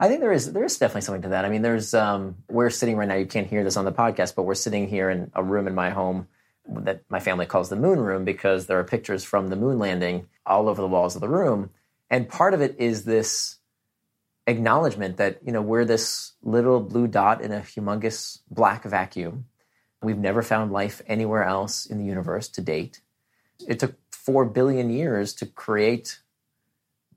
I think there is there is definitely something to that. I mean, there's um, we're sitting right now. You can't hear this on the podcast, but we're sitting here in a room in my home that my family calls the moon room because there are pictures from the moon landing all over the walls of the room, and part of it is this acknowledgement that you know we're this little blue dot in a humongous black vacuum. We've never found life anywhere else in the universe to date. It took four billion years to create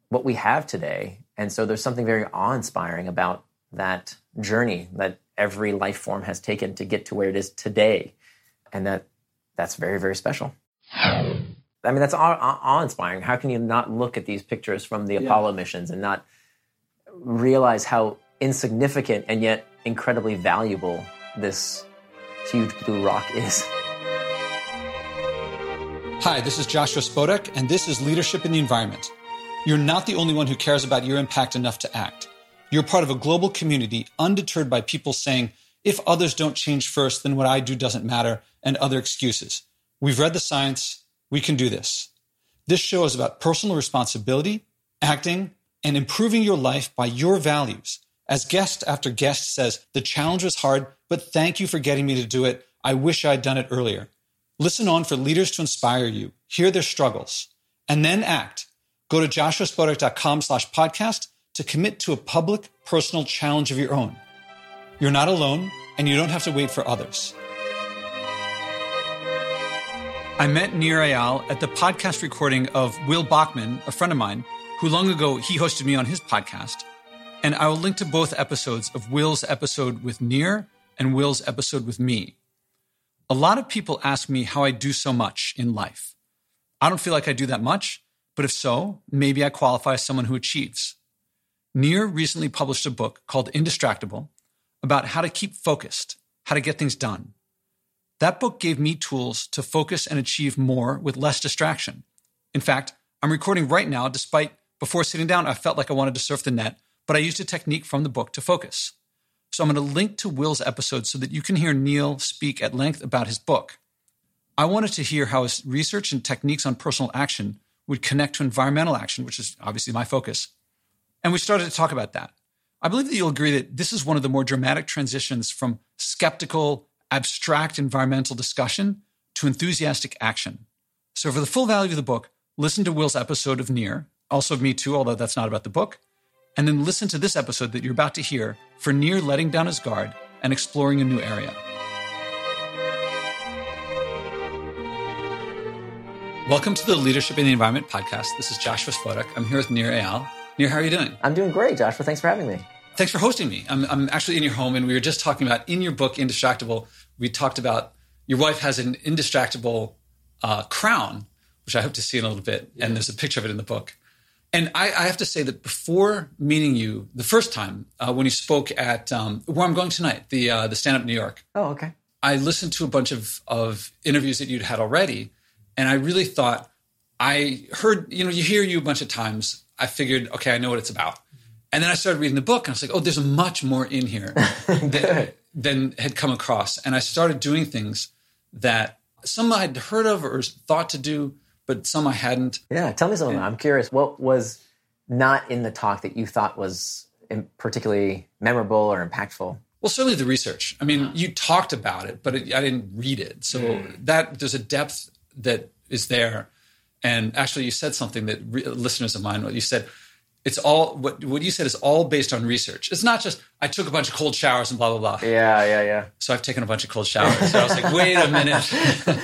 what we have today. And so there's something very awe inspiring about that journey that every life form has taken to get to where it is today. And that that's very, very special. I mean, that's awe inspiring. How can you not look at these pictures from the yeah. Apollo missions and not realize how insignificant and yet incredibly valuable this huge blue rock is? Hi, this is Joshua Spodek, and this is Leadership in the Environment. You're not the only one who cares about your impact enough to act. You're part of a global community undeterred by people saying, if others don't change first, then what I do doesn't matter, and other excuses. We've read the science. We can do this. This show is about personal responsibility, acting, and improving your life by your values. As guest after guest says, the challenge was hard, but thank you for getting me to do it. I wish I'd done it earlier. Listen on for leaders to inspire you, hear their struggles, and then act. Go to joshuaspodek.com slash podcast to commit to a public, personal challenge of your own. You're not alone, and you don't have to wait for others. I met Nir Eyal at the podcast recording of Will Bachman, a friend of mine, who long ago he hosted me on his podcast. And I will link to both episodes of Will's episode with Nir and Will's episode with me. A lot of people ask me how I do so much in life. I don't feel like I do that much, but if so, maybe I qualify as someone who achieves. Nir recently published a book called Indistractable about how to keep focused, how to get things done. That book gave me tools to focus and achieve more with less distraction. In fact, I'm recording right now, despite before sitting down, I felt like I wanted to surf the net, but I used a technique from the book to focus. So I'm going to link to Will's episode so that you can hear Nir speak at length about his book. I wanted to hear how his research and techniques on personal action would connect to environmental action, which is obviously my focus. And we started to talk about that. I believe that you'll agree that this is one of the more dramatic transitions from skeptical, abstract environmental discussion to enthusiastic action. So, for the full value of the book, listen to Will's episode of Nir, also of me too, although that's not about the book, and then listen to this episode that you're about to hear for Nir letting down his guard and exploring a new area. Welcome to the Leadership in the Environment podcast. This is Joshua Spodek. I'm here with Nir Eyal. Nir, how are you doing? I'm doing great, Joshua. Thanks for having me. Thanks for hosting me. I'm, I'm actually in your home, and we were just talking about in your book, Indistractable, we talked about your wife has an indistractable uh, crown, which I hope to see in a little bit. Yeah. And there's a picture of it in the book. And I, I, have to say that before meeting you the first time, uh, when you spoke at um, where I'm going tonight, the uh, the Stand Up New York. Oh, okay. I listened to a bunch of of interviews that you'd had already, and I really thought I heard, you know, you hear you a bunch of times. I figured, okay, I know what it's about. And then I started reading the book and I was like, oh, there's much more in here than, than had come across. And I started doing things that some I'd heard of or thought to do, but some I hadn't. Yeah, tell me something. And, I'm curious. What was not in the talk that you thought was particularly memorable or impactful? Well, certainly the research. I mean, you talked about it, but it, I didn't read it. So mm. that there's a depth that is there. And actually, you said something that re- listeners of mine, you said, it's all what what you said is all based on research. It's not just I took a bunch of cold showers and blah blah blah. Yeah, yeah, yeah. So I've taken a bunch of cold showers. So I was like, wait a minute.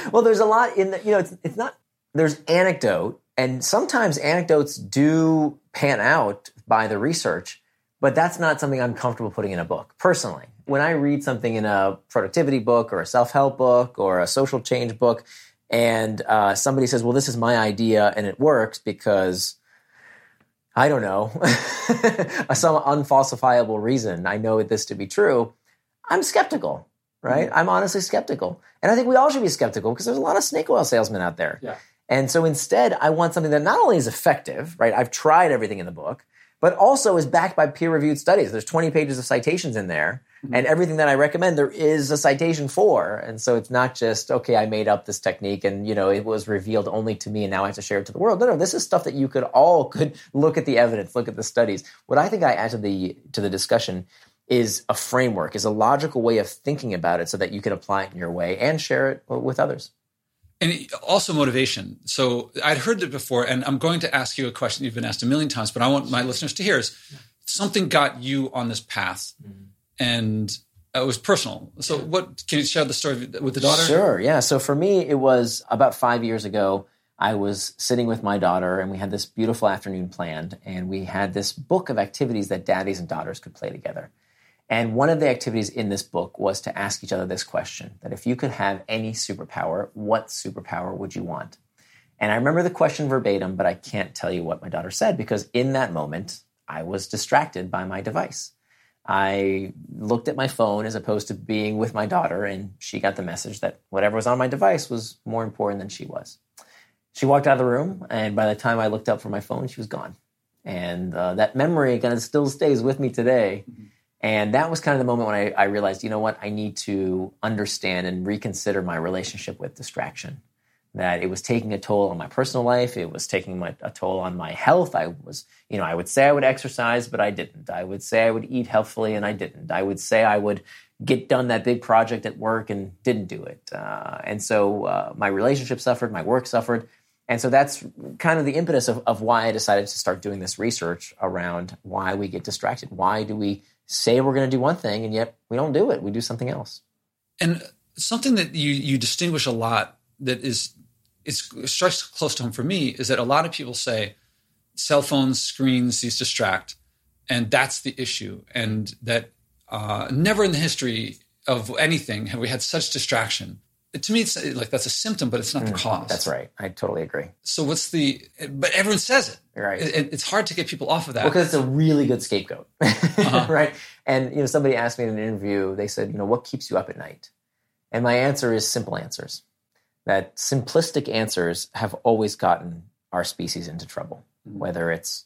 well, there's a lot in the you know it's it's not there's anecdote and sometimes anecdotes do pan out by the research, but that's not something I'm comfortable putting in a book personally. When I read something in a productivity book or a self help book or a social change book, and uh, somebody says, "Well, this is my idea and it works because." I don't know, some unfalsifiable reason I know this to be true, I'm skeptical, right? Mm-hmm. I'm honestly skeptical. And I think we all should be skeptical because there's a lot of snake oil salesmen out there. Yeah. And so instead, I want something that not only is effective, right? I've tried everything in the book, but also is backed by peer reviewed studies. There's 20 pages of citations in there. Mm-hmm. And everything that I recommend, there is a citation for. And so it's not just, okay, I made up this technique and, you know, it was revealed only to me and now I have to share it to the world. No, no, this is stuff that you could all could look at the evidence, look at the studies. What I think I add to the, to the discussion is a framework, is a logical way of thinking about it so that you can apply it in your way and share it with others. And also motivation. So I'd heard that before, and I'm going to ask you a question you've been asked a million times, but I want my listeners to hear is something got you on this path mm-hmm. and it was personal. So what can you share the story with the daughter? Sure. Yeah. So for me, it was about five years ago. I was sitting with my daughter and we had this beautiful afternoon planned and we had this book of activities that daddies and daughters could play together. And one of the activities in this book was to ask each other this question that if you could have any superpower, what superpower would you want? And I remember the question verbatim, but I can't tell you what my daughter said because in that moment, I was distracted by my device. I looked at my phone as opposed to being with my daughter, and she got the message that whatever was on my device was more important than she was. She walked out of the room, and by the time I looked up for my phone, she was gone. And uh, that memory kind of still stays with me today. Mm-hmm and that was kind of the moment when I, I, realized, you know what, I need to understand and reconsider my relationship with distraction. That it was taking a toll on my personal life, it was taking my, a toll on my health. I was, you know, I would say I would exercise, but I didn't. I would say I would eat healthfully, and I didn't. I would say I would get done that big project at work and didn't do it. Uh, and so uh, my relationship suffered, my work suffered. And so that's kind of the impetus of, of why I decided to start doing this research around why we get distracted. Why do we say we're going to do one thing and yet we don't do it. We do something else. And something that you you distinguish a lot that is it strikes close to home for me is that a lot of people say cell phones, screens, these distract, and that's the issue. And that uh, never in the history of anything have we had such distraction to me, it's like that's a symptom, but it's not the mm, cause. That's right. I totally agree. So what's the? But everyone says it. Right. It, it's hard to get people off of that because it's a really good scapegoat, uh-huh. right? And you know, somebody asked me in an interview. They said, you know, what keeps you up at night? And my answer is simple answers. That simplistic answers have always gotten our species into trouble. Mm-hmm. Whether it's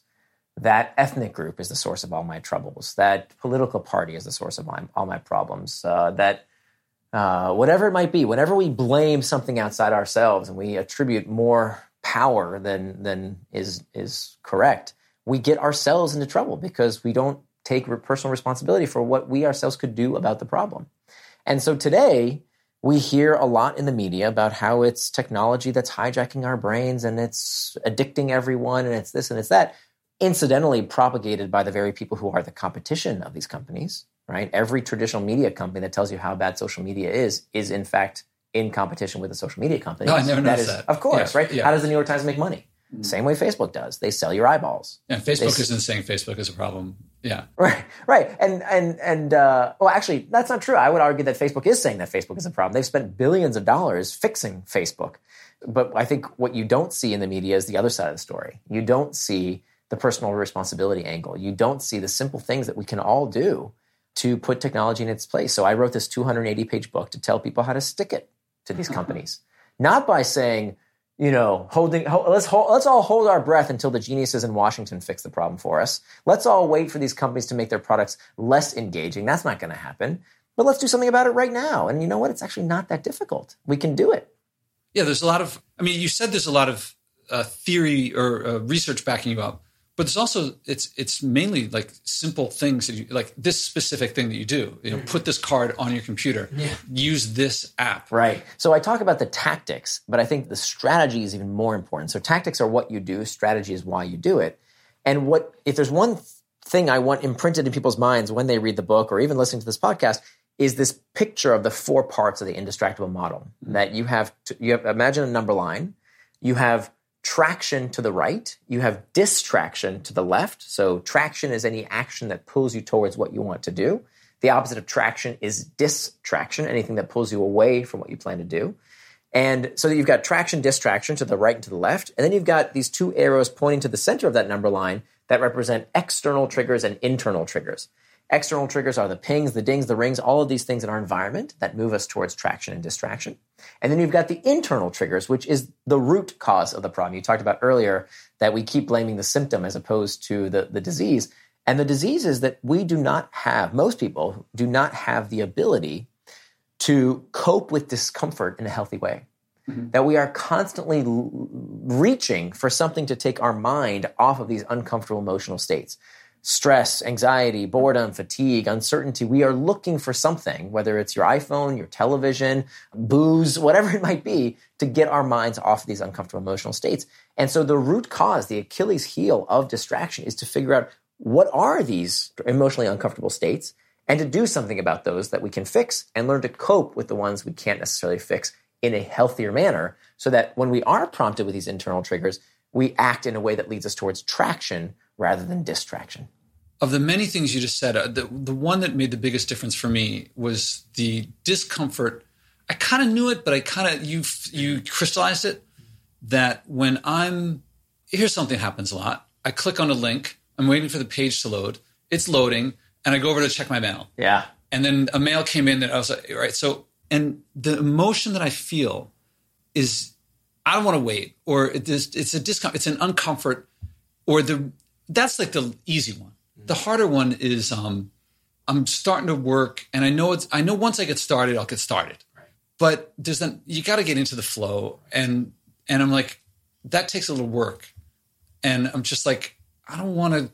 that ethnic group is the source of all my troubles, that political party is the source of my, all my problems, uh, that uh, whatever it might be, whenever we blame something outside ourselves and we attribute more power than than is is correct, we get ourselves into trouble because we don't take personal responsibility for what we ourselves could do about the problem. And so today, we hear a lot in the media about how it's technology that's hijacking our brains and it's addicting everyone and it's this and it's that, incidentally propagated by the very people who are the competition of these companies right? Every traditional media company that tells you how bad social media is is in fact in competition with a social media company. No, I never noticed that. Is, that. Of course, yeah. right? Yeah. How does the New York Times make money? Mm-hmm. Same way Facebook does. They sell your eyeballs. And Facebook they, isn't saying Facebook is a problem. Yeah. Right. Right. And and and uh, well, actually, that's not true. I would argue that Facebook is saying that Facebook is a problem. They've spent billions of dollars fixing Facebook. But I think what you don't see in the media is the other side of the story. You don't see the personal responsibility angle. You don't see the simple things that we can all do to put technology in its place. So I wrote this 280 page book to tell people how to stick it to these companies, not by saying, you know, holding, let's hold, let's all hold our breath until the geniuses in Washington fix the problem for us. Let's all wait for these companies to make their products less engaging. That's not going to happen. But let's do something about it right now. And you know what? It's actually not that difficult. We can do it. Yeah, there's a lot of. I mean, you said there's a lot of uh, theory or uh, research backing you up but it's also it's it's mainly like simple things that you like this specific thing that you do you know put this card on your computer yeah. use this app. Right. So i talk about the tactics but i think the strategy is even more important. So tactics are what you do strategy is why you do it. And what if there's one thing i want imprinted in people's minds when they read the book or even listening to this podcast is this picture of the four parts of the indistractable model mm-hmm. that you have to, you have imagine a number line. You have traction to the right, you have distraction to the left. So, traction is any action that pulls you towards what you want to do. The opposite of traction is distraction, anything that pulls you away from what you plan to do. And so you've got traction, distraction to the right and to the left. And then you've got these two arrows pointing to the center of that number line that represent external triggers and internal triggers. External triggers are the pings, the dings, the rings, all of these things in our environment that move us towards traction and distraction. And then you've got the internal triggers, which is the root cause of the problem. You talked about earlier that we keep blaming the symptom as opposed to the, the disease. And the disease is that we do not have, most people do not have the ability to cope with discomfort in a healthy way. Mm-hmm. That we are constantly l- reaching for something to take our mind off of these uncomfortable emotional states. Stress, anxiety, boredom, fatigue, uncertainty. We are looking for something, whether it's your iPhone, your television, booze, whatever it might be, to get our minds off of these uncomfortable emotional states. And so the root cause, the Achilles heel of distraction is to figure out what are these emotionally uncomfortable states and to do something about those that we can fix and learn to cope with the ones we can't necessarily fix in a healthier manner so that when we are prompted with these internal triggers, we act in a way that leads us towards traction rather than distraction. Of the many things you just said, uh, the, the one that made the biggest difference for me was the discomfort. I kind of knew it, but I kind of, you, you crystallized it that when I'm, here's something happens a lot. I click on a link, I'm waiting for the page to load, it's loading, and I go over to check my mail. Yeah. And then a mail came in that I was like, right. So and the emotion that I feel is I don't want to wait, or it's, it's a discomfort, it's an uncomfort, or the that's like the easy one. Mm-hmm. The harder one is um, I'm starting to work, and I know it's I know once I get started, I'll get started. Right. But there's then you got to get into the flow, and and I'm like that takes a little work, and I'm just like I don't want to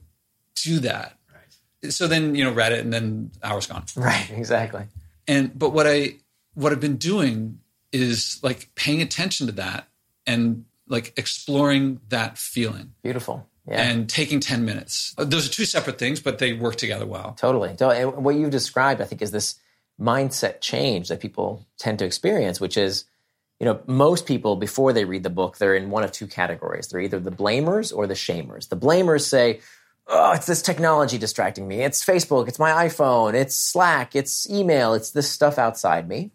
do that. Right. So then you know Reddit, and then hours gone. Right, exactly. And but what I what I've been doing is like paying attention to that and like exploring that feeling. Beautiful. Yeah. And taking 10 minutes. Those are two separate things, but they work together well. Totally. And what you've described, I think, is this mindset change that people tend to experience, which is, you know, most people before they read the book, they're in one of two categories. They're either the blamers or the shamers. The blamers say, oh, it's this technology distracting me. It's Facebook, it's my iPhone, it's Slack, it's email, it's this stuff outside me.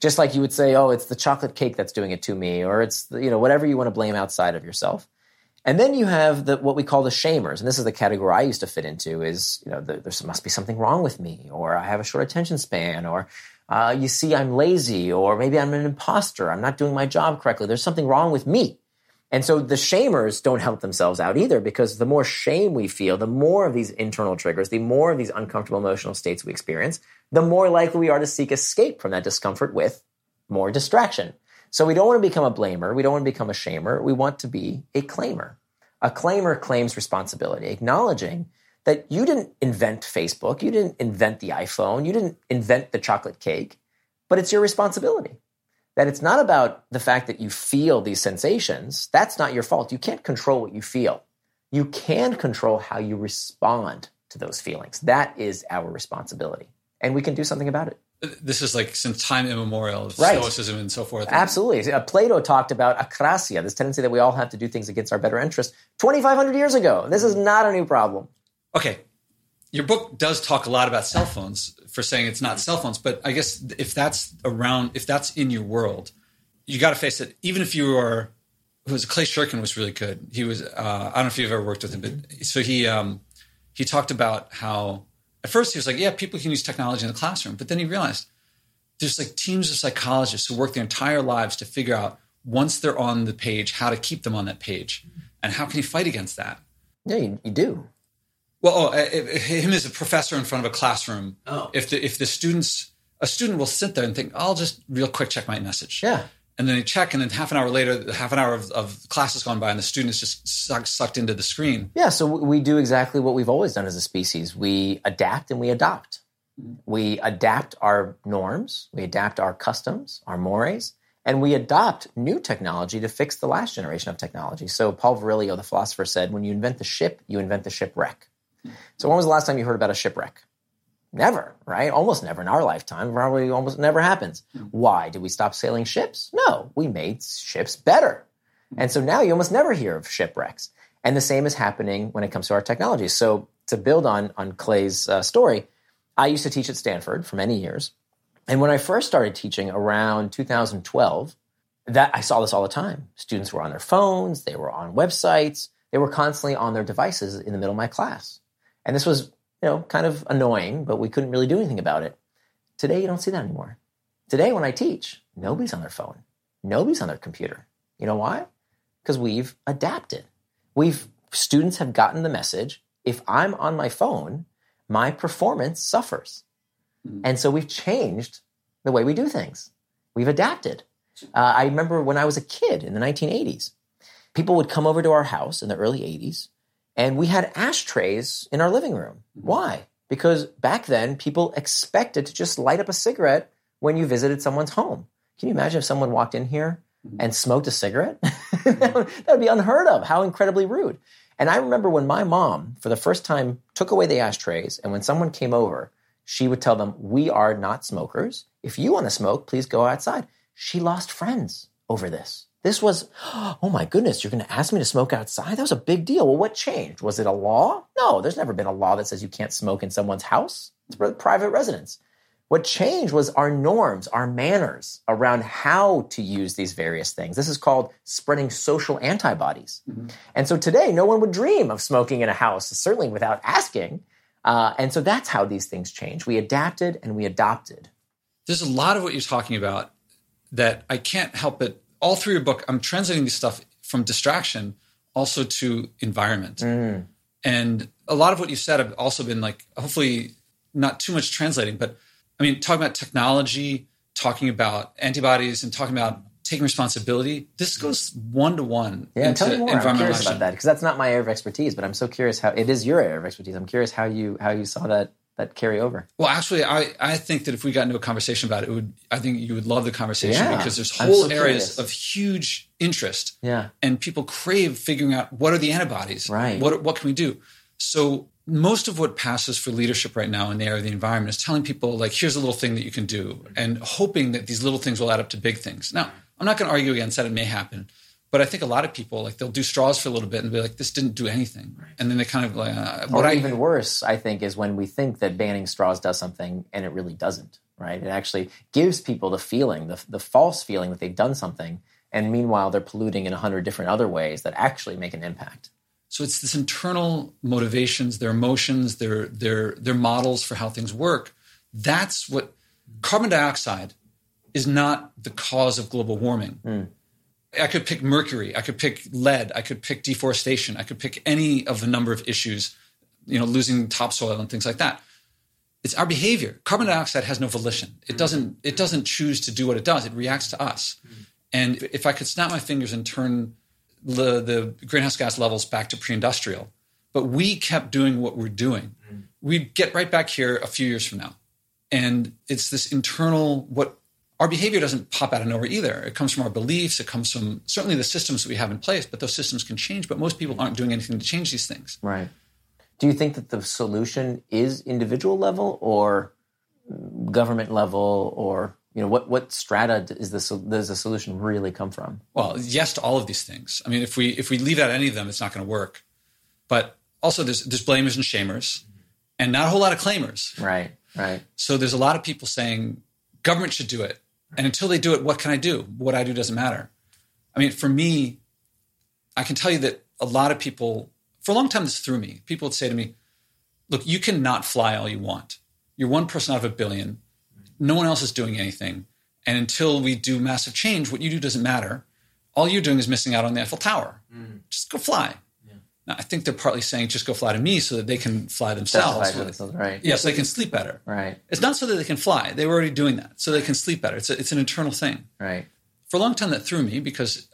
Just like you would say, oh, it's the chocolate cake that's doing it to me, or it's the, you know whatever you want to blame outside of yourself. And then you have the what we call the shamers, and this is the category I used to fit into. Is you know the, there must be something wrong with me, or I have a short attention span, or uh, you see I'm lazy, or maybe I'm an imposter. I'm not doing my job correctly. There's something wrong with me. And so the shamers don't help themselves out either because the more shame we feel, the more of these internal triggers, the more of these uncomfortable emotional states we experience, the more likely we are to seek escape from that discomfort with more distraction. So we don't want to become a blamer. We don't want to become a shamer. We want to be a claimer. A claimer claims responsibility, acknowledging that you didn't invent Facebook, you didn't invent the iPhone, you didn't invent the chocolate cake, but it's your responsibility that it's not about the fact that you feel these sensations. That's not your fault. You can't control what you feel. You can control how you respond to those feelings. That is our responsibility. And we can do something about it. This is like since time immemorial, right. stoicism and so forth. Absolutely. Uh, Plato talked about akrasia, this tendency that we all have to do things against our better interest 2,500 years ago. This is not a new problem. Okay. Your book does talk a lot about cell phones for saying it's not cell phones. But I guess if that's around, if that's in your world, you got to face it. Even if you are, who was Clay Shirkin was really good. He was, uh, I don't know if you've ever worked with him, but so he, um, he talked about how at first he was like, yeah, people can use technology in the classroom. But then he realized there's like teams of psychologists who work their entire lives to figure out once they're on the page, how to keep them on that page. And how can you fight against that? Yeah, you, you do. Well, oh, eh, eh, eh, him as a professor in front of a classroom. Oh. If the if the students a student will sit there and think, I'll just real quick check my message. Yeah. And then they check, and then half an hour later, half an hour of, of class has gone by, and the student is just sucked, sucked into the screen. Yeah, so we do exactly what we've always done as a species. We adapt and we adopt. We adapt our norms, we adapt our customs, our mores, and we adopt new technology to fix the last generation of technology. So Paul Virilio, the philosopher, said, when you invent the ship, you invent the shipwreck. So when was the last time you heard about a shipwreck? Never, right? Almost never in our lifetime. Probably almost never happens. Why? Did we stop sailing ships? No, we made ships better. And so now you almost never hear of shipwrecks. And the same is happening when it comes to our technology. So to build on, on Clay's uh, story, I used to teach at Stanford for many years. And when I first started teaching around 2012, that I saw this all the time. Students were on their phones, they were on websites, they were constantly on their devices in the middle of my class. And this was you know, kind of annoying, but we couldn't really do anything about it. Today, you don't see that anymore. Today, when I teach, nobody's on their phone, nobody's on their computer. You know why? Because we've adapted. We've students have gotten the message. If I'm on my phone, my performance suffers, mm-hmm. and so we've changed the way we do things. We've adapted. Uh, I remember when I was a kid in the 1980s, people would come over to our house in the early 80s, and we had ashtrays in our living room. Mm-hmm. Why? Because back then, people expected to just light up a cigarette when you visited someone's home. Can you imagine if someone walked in here mm-hmm. and smoked a cigarette? that would be unheard of. How incredibly rude. And I remember when my mom, for the first time, took away the ashtrays, and when someone came over, she would tell them, We are not smokers. If you want to smoke, please go outside. She lost friends over this. This was, oh my goodness, you're going to ask me to smoke outside? That was a big deal. Well, what changed? Was it a law? No, there's never been a law that says you can't smoke in someone's house. It's private residence. What changed was our norms, our manners around how to use these various things. This is called spreading social antibodies. Mm-hmm. And so today, no one would dream of smoking in a house, certainly without asking. Uh, and so that's how these things change. We adapted and we adopted. There's a lot of what you're talking about that I can't help but all through your book, I'm translating this stuff from distraction also to environment. Mm. And a lot of what you said have also been like, hopefully not too much translating, but I mean, talking about technology, talking about antibodies, and talking about taking responsibility. This goes one to one. Yeah, tell me more. I'm curious about that because that's not my area of expertise, but I'm so curious how it is your area of expertise. I'm curious how you how you saw that that carry over? Well, actually, I, I think that if we got into a conversation about it, it would I think you would love the conversation yeah, because there's whole so areas curious. of huge interest. Yeah. And people crave figuring out what are the antibodies? Right. What what can we do? So most of what passes for leadership right now in the area of the environment is telling people like here's a little thing that you can do and hoping that these little things will add up to big things. Now, I'm not going to argue against that it may happen. But I think a lot of people like they'll do straws for a little bit and be like, "This didn't do anything," and then they kind of like, uh, "What?" Or I, even worse, I think, is when we think that banning straws does something and it really doesn't. Right? It actually gives people the feeling, the the false feeling that they've done something, and meanwhile they're polluting in a hundred different other ways that actually make an impact. So it's this internal motivations, their emotions, their their their models for how things work. That's what carbon dioxide is not the cause of global warming. Mm I could pick mercury, I could pick lead, I could pick deforestation, I could pick any of a number of issues, you know, losing topsoil and things like that. It's our behavior. Carbon dioxide has no volition. It mm. doesn't it doesn't choose to do what it does. It reacts to us. Mm. And if I could snap my fingers and turn the, the greenhouse gas levels back to pre-industrial, but we kept doing what we're doing, mm. we'd get right back here a few years from now. And it's this internal what our behavior doesn't pop out of nowhere either. It comes from our beliefs. It comes from certainly the systems that we have in place, but those systems can change. But most people aren't doing anything to change these things. Right. Do you think that the solution is individual level or government level or you know what what strata is this does the solution really come from? Well, yes to all of these things. I mean, if we if we leave out any of them, it's not going to work. But also, there's there's blamers and shamers, and not a whole lot of claimers. Right. Right. So there's a lot of people saying government should do it and until they do it, what can I do? What I do doesn't matter. I mean, for me, I can tell you that a lot of people, for a long time, this threw me. People would say to me, look, you cannot fly all you want. You're one person out of a billion. No one else is doing anything. And until we do massive change, what you do doesn't matter. All you're doing is missing out on the Eiffel Tower. Mm. Just go fly. I think they're partly saying just go fly to me so that they can fly themselves. Fly themselves right. Yeah, so they can sleep better. Right. It's not so that they can fly. They were already doing that. So they can sleep better. It's, a, it's an internal thing. Right. For a long time, that threw me because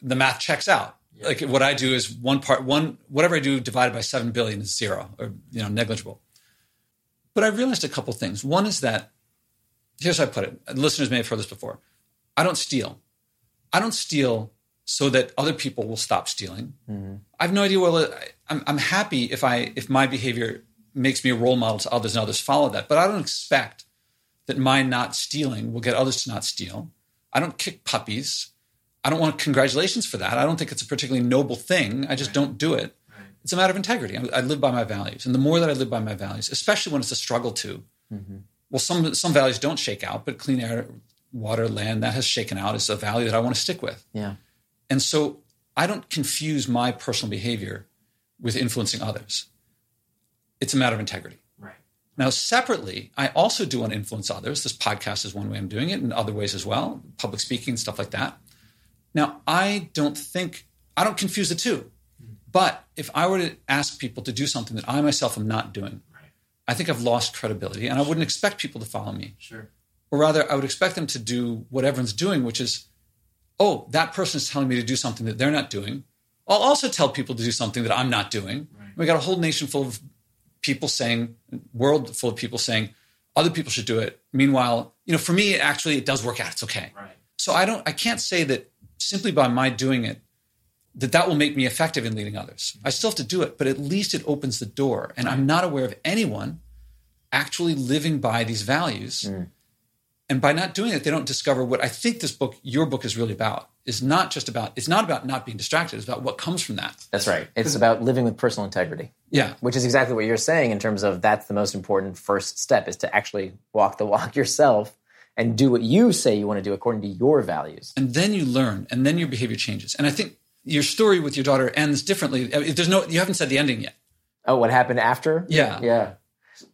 the math checks out. Yeah. Like what I do is one part, one, whatever I do divided by 7 billion is zero or, you know, negligible. But I realized a couple things. One is that, here's how I put it. Listeners may have heard this before. I don't steal. I don't steal so that other people will stop stealing. Mm-hmm. I have no idea Well, I'm, I'm happy if I if my behavior makes me a role model to others and others follow that. But I don't expect that my not stealing will get others to not steal. I don't kick puppies. I don't want congratulations for that. I don't think it's a particularly noble thing. I just right. don't do it. Right. It's a matter of integrity. I, I, live by my values, and the more that I live by my values, especially when it's a struggle to, mm-hmm. well, some some values don't shake out, but clean air, water, land that has shaken out is a value that I want to stick with. Yeah. And so I don't confuse my personal behavior with influencing others. it's a matter of integrity. Right. Now, separately, I also do want to influence others. This podcast is one way I'm doing it, and other ways as well, public speaking, stuff like that. Now, I don't think, I don't confuse the two. Hmm. But if I were to ask people to do something that I myself am not doing, Right. I think I've lost credibility and I wouldn't expect people to follow me. Sure. Or rather, I would expect them to do what everyone's doing, which is, oh, that person is telling me to do something that they're not doing. I'll also tell people to do something that I'm not doing. Right. We got a whole nation full of people saying, world full of people saying, other people should do it. Meanwhile, you know, for me, actually, it does work out. It's okay. Right. So I don't, I can't say that simply by my doing it, that that will make me effective in leading others. I still have to do it, but at least it opens the door. And I'm not aware of anyone actually living by these values. Mm. And by not doing it, they don't discover what I think this book, your book, is really about. Is not just about. It's not about not being distracted. It's about what comes from that. That's right. It's about living with personal integrity. Yeah. which is exactly what you're saying in terms of that's the most important first step is to actually walk the walk yourself and do what you say you want to do according to your values. and then you learn and then your behavior changes and i think your story with your daughter ends differently there's no you haven't said the ending yet Oh, what happened after? Yeah. Yeah.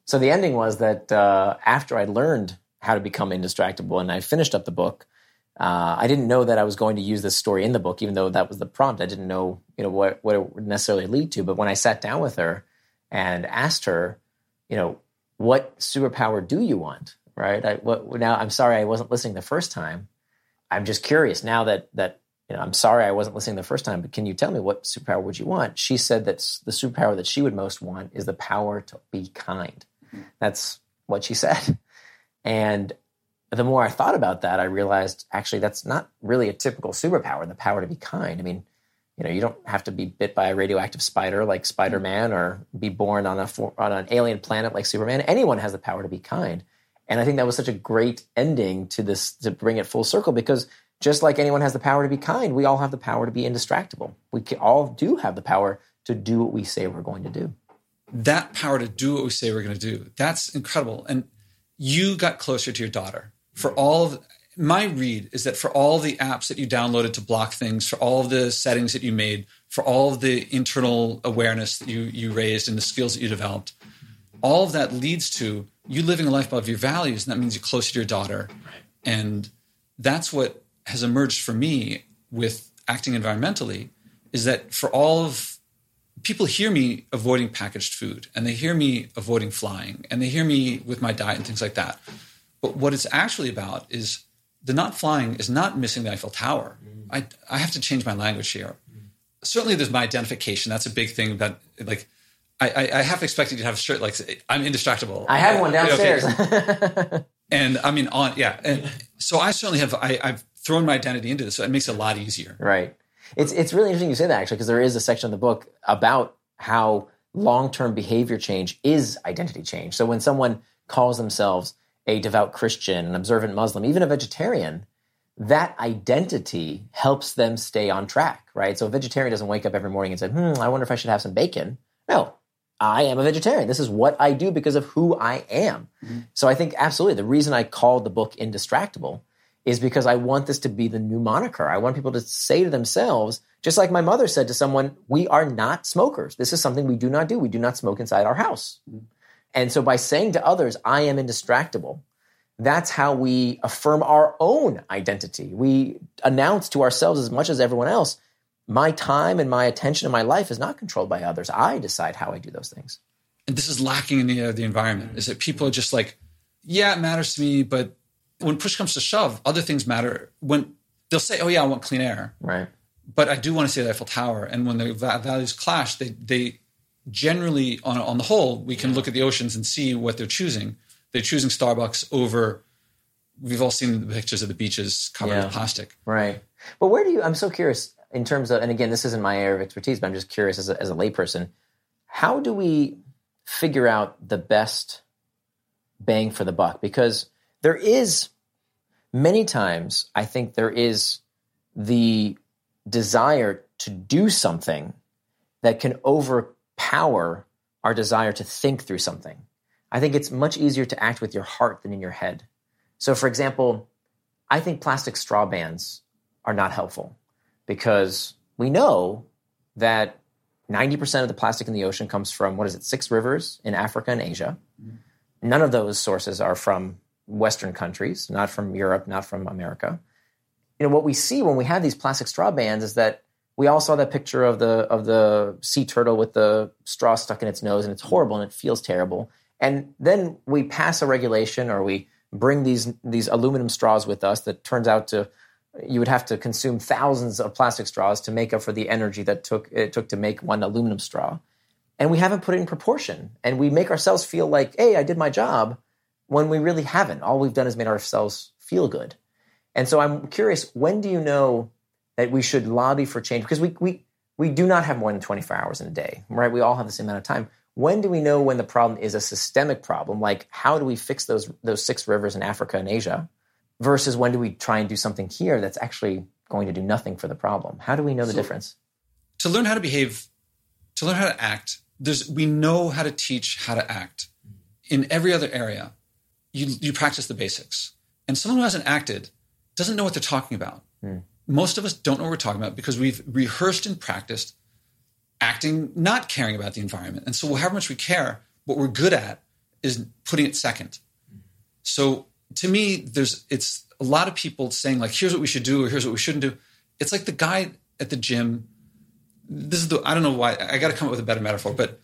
So the ending was that uh, after I learned how to become indistractable and I finished up the book, uh, I didn't know that I was going to use this story in the book, even though that was the prompt. I didn't know, you know, what, what it would necessarily lead to. But when I sat down with her and asked her, you know, what superpower do you want? Right? I, what, now, I'm sorry I wasn't listening the first time. I'm just curious now that that you know, I'm sorry I wasn't listening the first time, but can you tell me what superpower would you want? She said that the superpower that she would most want is the power to be kind. That's what she said. And the more I thought about that, I realized actually that's not really a typical superpower, the power to be kind. I mean, you know, you don't have to be bit by a radioactive spider like Spider-Man or be born on a on an alien planet like Superman. Anyone has the power to be kind. And I think that was such a great ending to this to bring it full circle because just like anyone has the power to be kind, we all have the power to be indistractable. We all do have the power to do what we say we're going to do. that power to do what we say we're going to do that's incredible and you got closer to your daughter for all of my read is that for all the apps that you downloaded to block things for all of the settings that you made for all of the internal awareness that you you raised and the skills that you developed all of that leads to you living a life above your values and that means you're closer to your daughter. And that's what has emerged for me with acting environmentally is that for all of people hear me avoiding packaged food and they hear me avoiding flying and they hear me with my diet and things like that but what it's actually about is the not flying is not missing the eiffel tower mm-hmm. I, I have to change my language here certainly there's my identification that's a big thing that like I, I, half expected you to have a shirt like I'm indistractable. I have one Okay. downstairs. and I mean on yeah and so i certainly have I, i've thrown my identity into this so it makes it a lot easier Right. It's it's really interesting you say that actually because there is a section of the book about how long-term behavior change is identity change. So when someone calls themselves a devout Christian, an observant Muslim, even a vegetarian, that identity helps them stay on track, right? So a vegetarian doesn't wake up every morning and say, "Hmm, I wonder if I should have some bacon." No. I am a vegetarian. This is what I do because of who I am. So I think absolutely the reason I called the book Indistractable is because I want this to be the new moniker. I want people to say to themselves, just like my mother said to someone, we are not smokers. This is something we do not do. We do not smoke inside our house. And so by saying to others, I am indistractable, that's how we affirm our own identity. We announce to ourselves as much as everyone else, my time and my attention and my life is not controlled by others. I decide how I do those things. and this is lacking in the, uh, the environment is that people are just like yeah it matters to me but when push comes to shove other things matter when they'll say oh yeah i want clean air Right. but i do want to see the eiffel tower and when the values clash they, they generally on, on the whole we can look at the oceans and see what they're choosing they're choosing starbucks over we've all seen the pictures of the beaches covered Yeah. with plastic Right. But where do you, I'm so curious in terms of, and again, this isn't my area of expertise, but I'm just curious as a, as a layperson, how do we figure out the best bang for the buck? Because there is, many times, I think there is the desire to do something that can overpower our desire to think through something. I think it's much easier to act with your heart than in your head. So, for example, I think plastic straw bans are not helpful because we know that 90% of the plastic in the ocean comes from, what is it, six rivers in Africa and Asia. Mm-hmm. None of those sources are from Western countries, not from Europe, not from America. You know, what we see when we have these plastic straw bans is that we all saw that picture of the of the sea turtle with the straw stuck in its nose and it's horrible and it feels terrible. And then we pass a regulation or we bring these these aluminum straws with us that turns out to you would have to consume thousands of plastic straws to make up for the energy that took it took to make one aluminum straw. And we haven't put it in proportion. And we make ourselves feel like, hey, I did my job, when we really haven't. All we've done is made ourselves feel good. And so I'm curious, when do you know that we should lobby for change? Because we we we do not have more than 24 hours in a day, right? We all have the same amount of time. When do we know when the problem is a systemic problem? Like how do we fix those those six rivers in Africa and Asia? versus when do we try and do something here that's actually going to do nothing for the problem? How do we know the so, difference? To learn how to behave, to learn how to act, there's we know how to teach how to act. In every other area, you you practice the basics. And someone who hasn't acted doesn't know what they're talking about. Mm. Most of us don't know what we're talking about because we've rehearsed and practiced acting, not caring about the environment. And so however much we care, what we're good at is putting it second. So to me, there's it's a lot of people saying like, here's what we should do or here's what we shouldn't do. It's like the guy at the gym. This is the I don't know why I got to come up with a better metaphor, but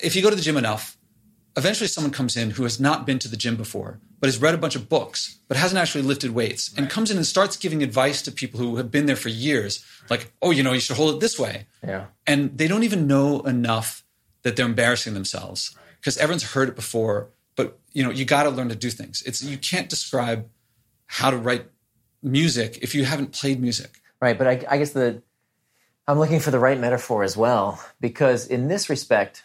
if you go to the gym enough, eventually someone comes in who has not been to the gym before, but has read a bunch of books, but hasn't actually lifted weights, right. and comes in and starts giving advice to people who have been there for years, like, oh, you know, you should hold it this way. Yeah. And they don't even know enough that they're embarrassing themselves because right. everyone's heard it before but you know you got to learn to do things it's you can't describe how to write music if you haven't played music right but I, I, guess the i'm looking for the right metaphor as well because in this respect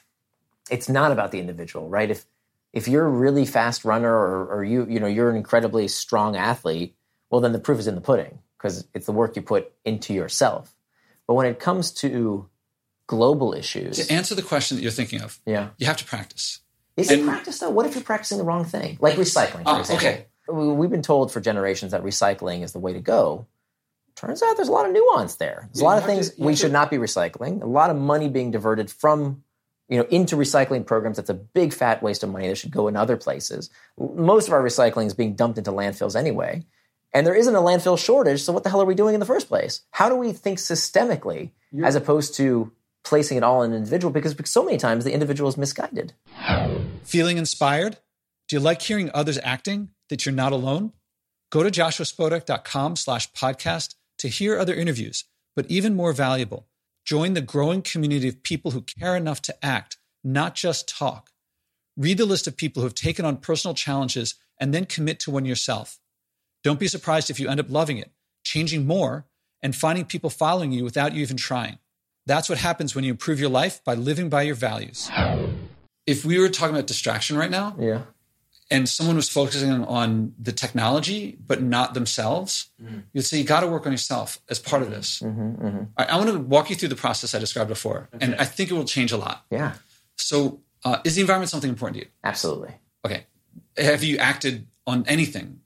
it's not about the individual right if if you're a really fast runner or, or you you know you're an incredibly strong athlete well then the proof is in the pudding because it's the work you put into yourself but when it comes to global issues to answer the question that you're thinking of yeah you have to practice is and, it practice though? What if you're practicing the wrong thing, like recycling, for oh, example? Okay. We've been told for generations that recycling is the way to go. Turns out there's a lot of nuance there. There's a lot of things to, we to, should not be recycling. A lot of money being diverted from, you know, into recycling programs. That's a big fat waste of money that should go in other places. Most of our recycling is being dumped into landfills anyway. And there isn't a landfill shortage, so what the hell are we doing in the first place? How do we think systemically as opposed to placing it all in an individual because so many times the individual is misguided. Feeling inspired? Do you like hearing others acting that you're not alone? Go to joshuaspodek.com slash podcast to hear other interviews, but even more valuable, join the growing community of people who care enough to act, not just talk. Read the list of people who have taken on personal challenges and then commit to one yourself. Don't be surprised if you end up loving it, changing more, and finding people following you without you even trying. That's what happens when you improve your life by living by your values. If we were talking about distraction right now, yeah, and someone was focusing on the technology but not themselves, mm-hmm. you'd say you got to work on yourself as part of this. Mm-hmm, mm-hmm. I, I, want to walk you through the process I described before, okay. and I think it will change a lot. Yeah. So, uh, is the environment something important to you? Absolutely. Okay. Have you acted on anything?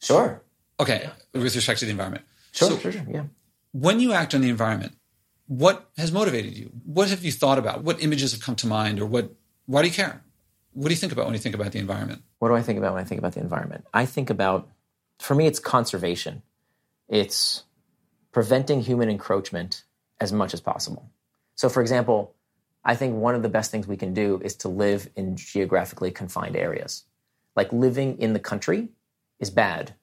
Sure. Okay, yeah. with respect to the environment. Sure, so, sure, sure. Yeah. When you act on the environment, what has motivated you? What have you thought about? What images have come to mind, or what? Why do you care? What do you think about when you think about the environment? What do I think about when I think about the environment? I think about, for me, it's conservation. It's preventing human encroachment as much as possible. So, for example, I think one of the best things we can do is to live in geographically confined areas. Like living in the country is bad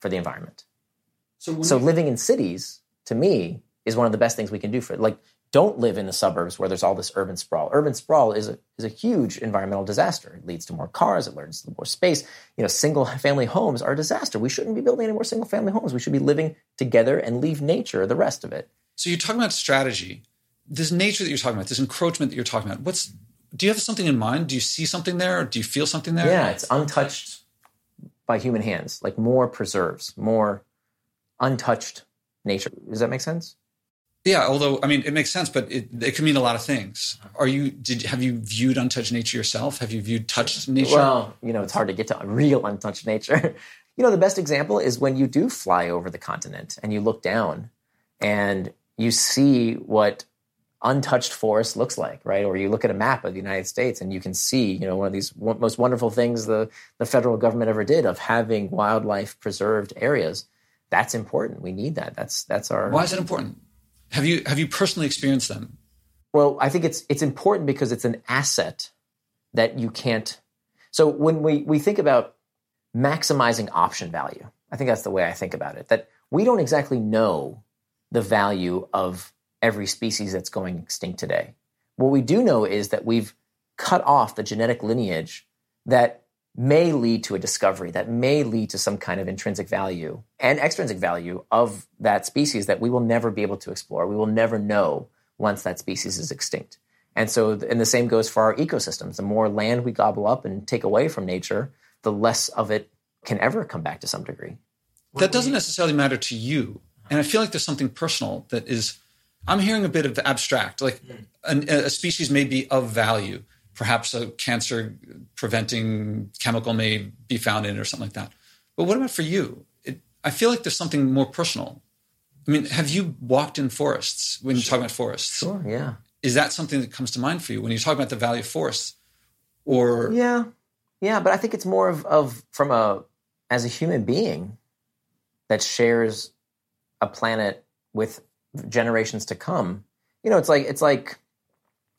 for the environment. So, so living in cities, to me, is one of the best things we can do for it. Like, don't live in the suburbs where there's all this urban sprawl. Urban sprawl is a, is a huge environmental disaster. It leads to more cars, it leads to more space. You know, single family homes are a disaster. We shouldn't be building any more single family homes. We should be living together and leave nature the rest of it. So you're talking about strategy. This nature that you're talking about, this encroachment that you're talking about, what's do you have something in mind? Do you see something there? Do you feel something there? Yeah, it's untouched by human hands, like more preserves, more untouched nature. Does that make sense? Yeah, although I mean, it makes sense, but it, it can mean a lot of things. Are you? Did have you viewed untouched nature yourself? Have you viewed touched nature? Well, you know, it's hard to get to real untouched nature. you know, the best example is when you do fly over the continent and you look down and you see what untouched forest looks like, right? Or you look at a map of the United States and you can see, you know, one of these most wonderful things the, the federal government ever did of having wildlife preserved areas. That's important. We need that. That's that's our. Why is it important? Have you have you personally experienced them? Well, I think it's it's important because it's an asset that you can't. So when we we think about maximizing option value, I think that's the way I think about it. That we don't exactly know the value of every species that's going extinct today. What we do know is that we've cut off the genetic lineage that may lead to a discovery, that may lead to some kind of intrinsic value and extrinsic value of that species that we will never be able to explore. We will never know once that species is extinct. And so, and the same goes for our ecosystems. The more land we gobble up and take away from nature, the less of it can ever come back to some degree. That doesn't necessarily matter to you. And I feel like there's something personal that is I'm hearing a bit of abstract, like hmm. an, a species may be of value. Perhaps a cancer preventing chemical may be found in it or something like that. But what about for you? It, I feel like there's something more personal. I mean, have you walked in forests when you talk about forests? Sure, yeah. Is that something that comes to mind for you when you talk about the value of forests? Or yeah, yeah, but I think it's more of, of from a as a human being that shares a planet with generations to come. You know, it's like it's like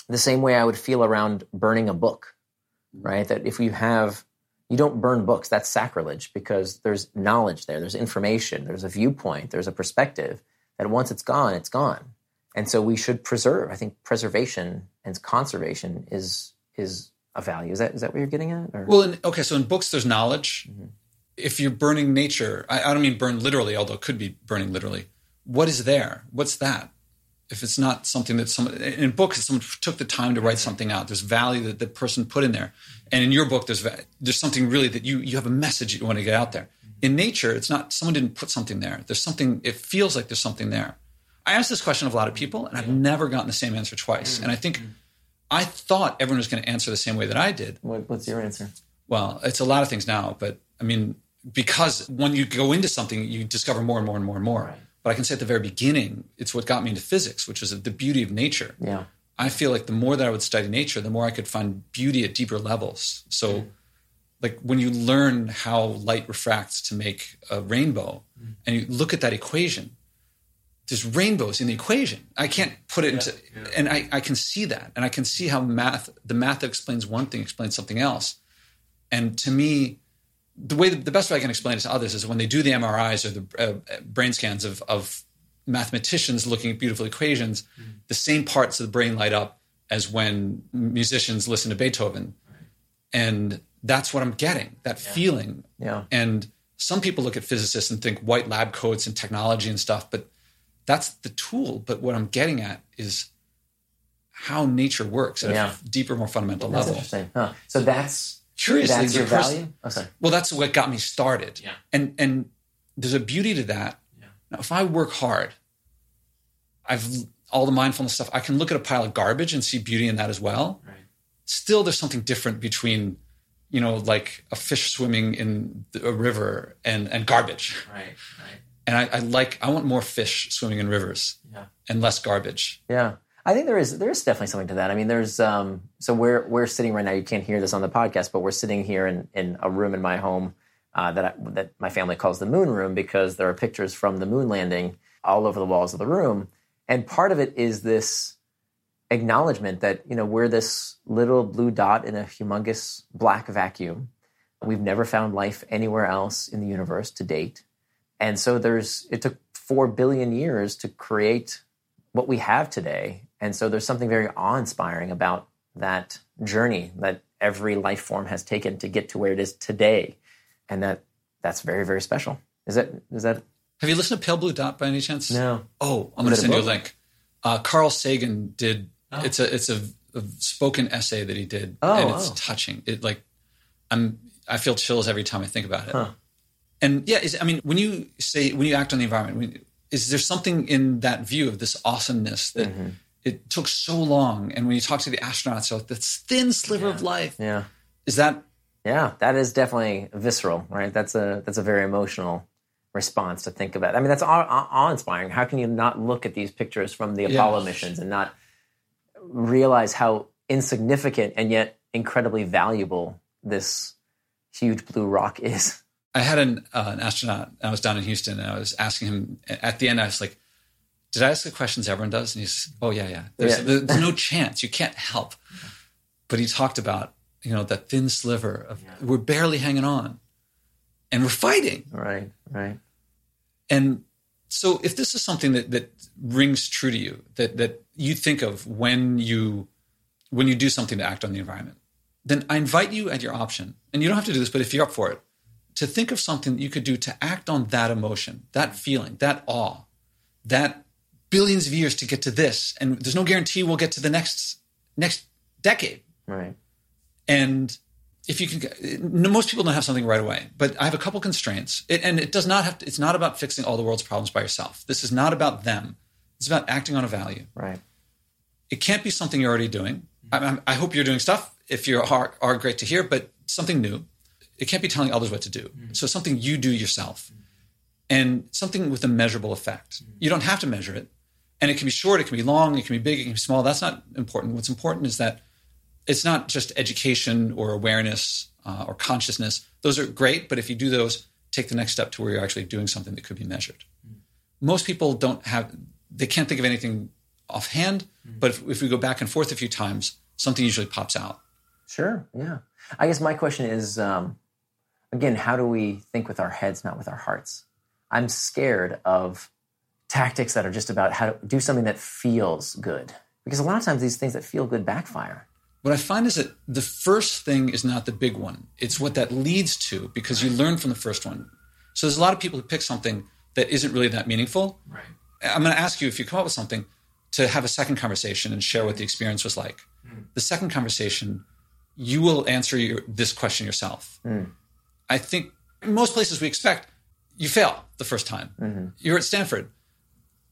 the same way I would feel around burning a book, right? That if you have you don't burn books, that's sacrilege because there's knowledge there, there's information, there's a viewpoint, there's a perspective that once it's gone, it's gone. And so we should preserve. I think preservation and conservation is is a value. Is that is that what you're getting at? Or? Well, in, okay, so in books there's knowledge. Mm-hmm. If you're burning nature, I, I don't mean burn literally, although it could be burning literally what is there? What's that? If it's not something that someone in books book, someone took the time to write something out. There's value that the person put in there, and in your book, there's there's something really that you you have a message you want to get out there. In nature, it's not someone didn't put something there. There's something. It feels like there's something there. I asked this question of a lot of people, and I've never gotten the same answer twice. And I think I thought everyone was going to answer the same way that I did. What, what's your answer? Well, it's a lot of things now, but I mean, because when you go into something, you discover more and more and more and more. Right. But I can say at the very beginning, it's what got me into physics, which is the beauty of nature. Yeah. I feel like the more that I would study nature, the more I could find beauty at deeper levels. So, mm. like when you learn how light refracts to make a rainbow, mm. and you look at that equation, there's rainbows in the equation. I can't put it yeah, into, yeah. and I, I can see that, and I can see how math, the math that explains one thing explains something else. And to me, the way the best way I can explain it to others is when they do the MRIs or the uh, brain scans of, of mathematicians looking at beautiful equations, mm-hmm. the same parts of the brain light up as when musicians listen to Beethoven, right. and that's what I'm getting that yeah. feeling. Yeah. And some people look at physicists and think white lab coats and technology and stuff, but that's the tool. But what I'm getting at is how nature works at yeah. a deeper, more fundamental that's level. Interesting. Huh. So that's curiously, that's your value. Oh, sorry. Well, that's what got me started. Yeah. And and there's a beauty to that. Yeah. Now, if I work hard, I've all the mindfulness stuff. I can look at a pile of garbage and see beauty in that as well. Right. Still, there's something different between, you know, like a fish swimming in a river and and garbage. Right. Right. And I, I like. I want more fish swimming in rivers. Yeah. And less garbage. Yeah. I think there is there is definitely something to that. I mean, there's um, so we're we're sitting right now. You can't hear this on the podcast, but we're sitting here in in a room in my home uh, that I, that my family calls the moon room because there are pictures from the moon landing all over the walls of the room, and part of it is this acknowledgement that you know we're this little blue dot in a humongous black vacuum. We've never found life anywhere else in the universe to date, and so there's it took four billion years to create what we have today and so there's something very awe inspiring about that journey that every life form has taken to get to where it is today. And that that's very, very special. Is that is that Have you listened to Pale Blue Dot by any chance? No. Oh, I'm gonna send you a link. Uh, Carl Sagan did oh. it's a it's a, a, spoken essay that he did. Oh, and it's oh. touching. It like I'm I feel chills every time I think about it. Huh. And yeah, is, I mean, when you say when you act on the environment, when, is there something in that view of this awesomeness that mm-hmm it took so long. And when you talk to the astronauts, like this thin sliver yeah. of life. Yeah. Is that? Yeah, that is definitely visceral, right? That's a that's a very emotional response to think about. I mean, that's awe inspiring. How can you not look at these pictures from the Apollo missions and not realize how insignificant and yet incredibly valuable this huge blue rock is. I had an, uh, an astronaut. I was down in Houston, and I was asking him. At the end, I was like, "Did I ask the questions everyone does?" And he's, "Oh yeah, yeah." There's, Yeah. there's no chance. You can't help. But he talked about you know that thin sliver of we're barely hanging on, and we're fighting. Right, right. And so, if this is something that that rings true to you, that that you think of when you when you do something to act on the environment, then I invite you at your option, and you don't have to do this, but if you're up for it, to think of something that you could do to act on that emotion, that feeling, that awe, that billions of years to get to this, and there's no guarantee we'll get to the next next decade. Right. And if you can, no, most people don't have something right away, but I have a couple constraints. It, and it does not have to, it's not about fixing all the world's problems by yourself. This is not about them. It's about acting on a value. Right. It can't be something you're already doing. I, I'm- I hope you're doing stuff. If you are, are great to hear, but something new. It can't be telling others what to do. Mm-hmm. So something you do yourself and something with a measurable effect. Mm-hmm. You don't have to measure it. And it can be short, it can be long, it can be big, it can be small. That's not important. What's important is that it's not just education or awareness uh, or consciousness. Those are great, but if you do those, take the next step to where you're actually doing something that could be measured. Most people don't have, they can't think of anything offhand, but if, if we go back and forth a few times, something usually pops out. Sure. Yeah. I guess my question is um, again, how do we think with our heads, not with our hearts? I'm scared of tactics that are just about how to do something that feels good. Because a lot of times these things that feel good backfire. What I find is that the first thing is not the big one. It's what that leads to because you learn from the first one. So there's a lot of people who pick something that isn't really that meaningful. Right. I'm going to ask you if you come up with something to have a second conversation and share what the experience was like. Hmm. The second conversation, you will answer your, this question yourself. Hmm. I think most places we expect you fail the first time. Mm-hmm. You're at Stanford.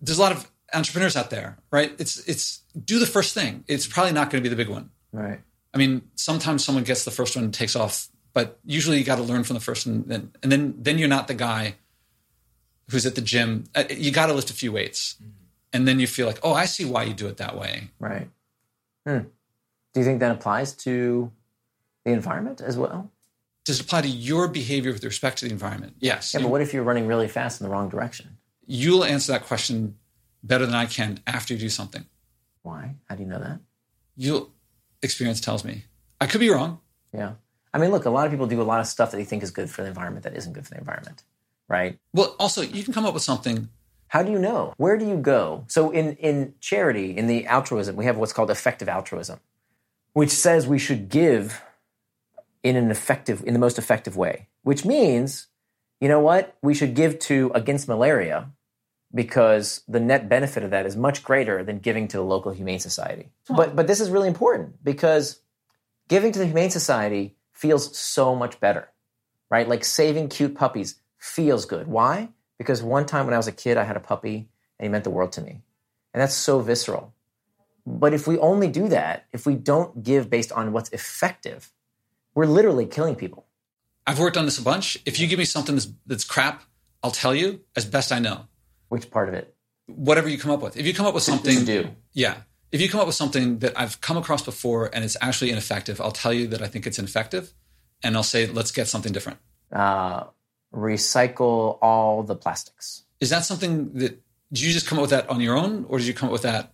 There's a lot of entrepreneurs out there, right? It's it's do the first thing. It's probably not going to be the big one. Right. I mean, sometimes someone gets the first one and takes off, but usually you got to learn from the first one, and, and then then you're not the guy who's at the gym. Uh, You got to lift a few weights, and then you feel like, oh, I see why you do it that way. Right. Hmm. Do you think that applies to the environment as well? Does it apply to your behavior with respect to the environment? Yes. Yeah, but what if you're running really fast in the wrong direction? You'll answer that question better than I can after you do something. Why? How do you know that? You'll experience tells me. I could be wrong. Yeah. I mean, look, a lot of people do a lot of stuff that they think is good for the environment that isn't good for the environment, right? Well, also you can come up with something. How do you know? Where do you go? So in in charity, in the altruism, we have what's called effective altruism, which says we should give in an effective in the most effective way, which means, you know what? We should give to against malaria because the net benefit of that is much greater than giving to the local humane society. But but this is really important because giving to the humane society feels so much better. Right? Like saving cute puppies feels good. Why? Because one time when I was a kid, I had a puppy and he meant the world to me. And that's so visceral. But if we only do that, if we don't give based on what's effective, we're literally killing people. I've worked on this a bunch. If you give me something that's, that's crap, I'll tell you as best I know. Which part of it? Whatever you come up with. If you come up with something, do. yeah. If you come up with something that I've come across before and it's actually ineffective, I'll tell you that I think it's ineffective, and I'll say let's get something different. Uh, recycle all the plastics. Is that something that did you just come up with that on your own, or did you come up with that?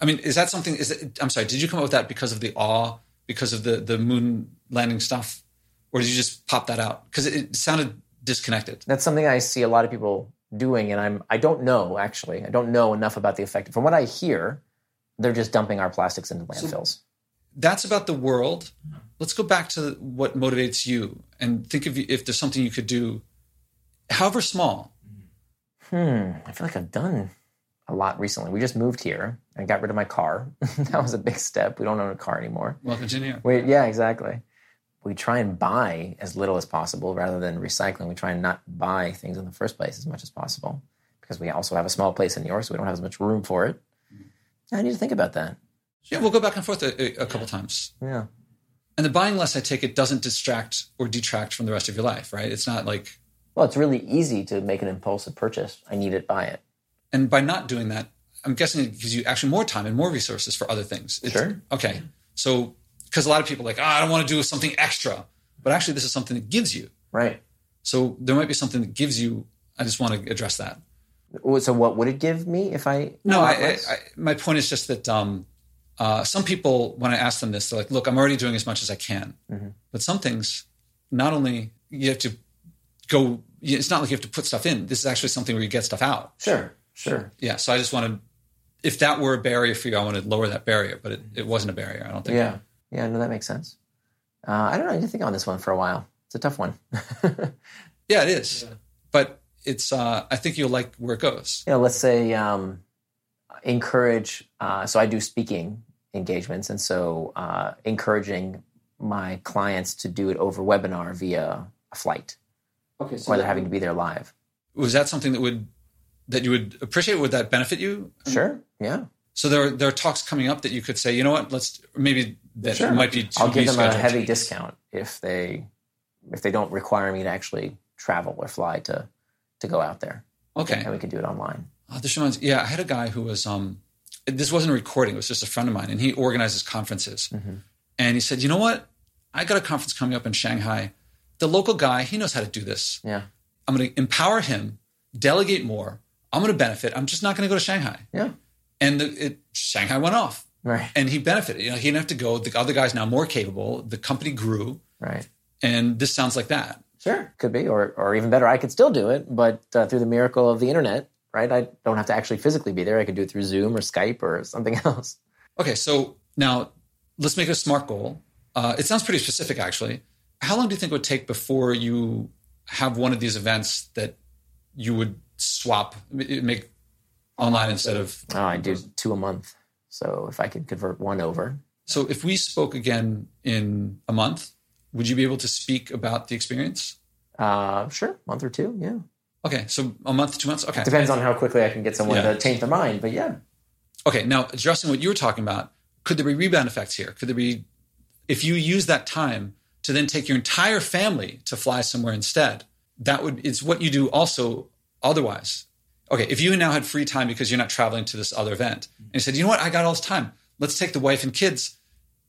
I mean, is that something? Is it, I'm sorry. Did you come up with that because of the awe, because of the the moon landing stuff, or did you just pop that out? Because it, it sounded disconnected. That's something I see a lot of people doing, and I'm I don't know actually. I don't know enough about the effect. From what I hear, they're just dumping our plastics into landfills. That's about the world. Let's go back to what motivates you and think of if there's something you could do, however small. Hmm. I feel like I've done a lot recently. We just moved here and got rid of my car. that was a big step. We don't own a car anymore. Welcome to New York. We, yeah, exactly. We try and buy as little as possible rather than recycling. We try and not buy things in the first place as much as possible because we also have a small place in New York, so we don't have as much room for it. I need to think about that. Yeah, we'll go back and forth a, a, couple times. Yeah. And the buying less, I take it, doesn't distract or detract from the rest of your life, right? It's not like, Well, it's really easy to make an impulsive purchase. I need it, buy it. and by not doing that, I'm guessing it gives you actually more time and more resources for other things. It's- Sure. Okay. So, because a lot of people are like, oh, I don't want to do something extra, but actually, this is something that gives you. Right. So there might be something that gives you. I just want to address that. So what would it give me if I? No, I, I. I, my point is just that um, uh, some people, when I ask them this, they're like, "Look, I'm already doing as much as I can." But some things, not only you have to go. It's not like you have to put stuff in. This is actually something where you get stuff out. sure, sure. Yeah. So I just want to. if that were a barrier for you, I want to lower that barrier. But it, it wasn't a barrier. I don't think. Yeah, yeah. No, that makes sense. Uh, I don't know. I didn't think on this one for a while. It's a tough one. Yeah, it is. But it's. Uh, I think you'll like where it goes. you know, let's say um, encourage. Uh, so I do speaking engagements, and so uh, encouraging my clients to do it over webinar via a flight, Okay. or they're having to be there live. was that something that would that you would appreciate? Would that benefit you? Sure. Yeah. So there are, there are talks coming up that you could say, you know what, let's maybe that Sure. might be. I'll give them a heavy discount if they if they don't require me to actually travel or fly to to go out there, Okay, and we can do it online. Oh, this reminds. Yeah, I had a guy who was. um This wasn't a recording; it was just a friend of mine, and he organizes conferences. Mm-hmm. And he said, you know what, I got a conference coming up in Shanghai. The local guy, he knows how to do this. Yeah. I'm going to empower him, delegate more. I'm going to benefit. I'm just not going to go to Shanghai. Yeah. And the, it, Shanghai went off, Right. and he benefited. You know, he didn't have to go. The other guy's now more capable. The company grew, Right. and this sounds like that. Sure, could be, or or even better, I could still do it, but uh, through the miracle of the internet, right? I don't have to actually physically be there. I could do it through Zoom or Skype or something else. Okay, so now let's make a smart goal. Uh, it sounds pretty specific, actually. How long do you think it would take before you have one of these events that you would swap, make online instead of? Oh, I do two a month, so if I could convert one over, So, if we spoke again in a month, would you be able to speak about the experience? uh, sure, month or two, yeah. Okay, so a month, two months. Okay, Depends on how quickly I can get someone Yeah. to change their mind, but yeah, Okay, now addressing what you were talking about, could there be rebound effects here? Could there be, if you use that time to then take your entire family to fly somewhere instead, that would, it's what you do also otherwise. Okay, if you now had free time because you're not traveling to this other event, and you said, you know what, I got all this time. Let's take the wife and kids,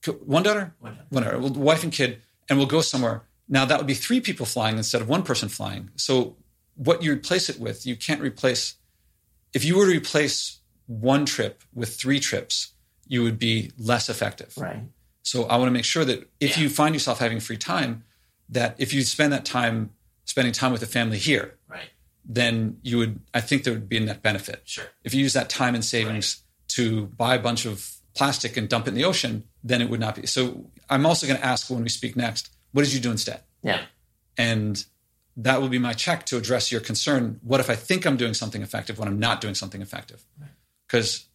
Co- one daughter, one daughter, well, wife and kid, and we'll go somewhere. Now that would be three people flying instead of one person flying. So what you replace it with, you can't replace. If you were to replace one trip with three trips, you would be less effective. right, So I want to make sure that if you find yourself having free time, that if you spend that time spending time with the family here, then you would I think there would be a net benefit. Sure. If you use that time and savings to buy a bunch of plastic and dump it in the ocean, then it would not be. So I'm also going to ask when we speak next, what did you do instead? yeah, And that will be my check to address your concern. What if I think I'm doing something effective when I'm not doing something effective? Because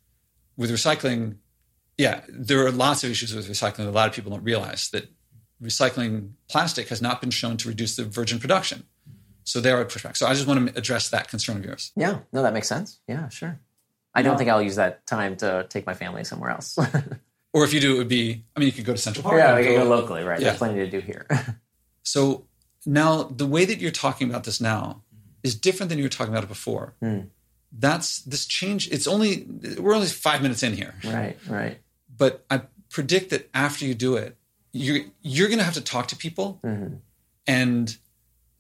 with recycling, yeah, there are lots of issues with recycling. A lot of people don't realize that recycling plastic has not been shown to reduce the virgin production. So there are pushback. So I just want to address that concern of yours. yeah. No, that makes sense. Yeah, sure. I don't think I'll use that time to take my family somewhere else. Or if you do, it would be, I mean, you could go to Central Park. yeah, we can go- locally, right? Yeah. There's plenty to do here. So now the way that you're talking about this now is different than you were talking about it before. Hmm. That's this change. It's only we're only five minutes in here, right, right, but I predict that after you do it, you're you're going to have to talk to people Mm-hmm. and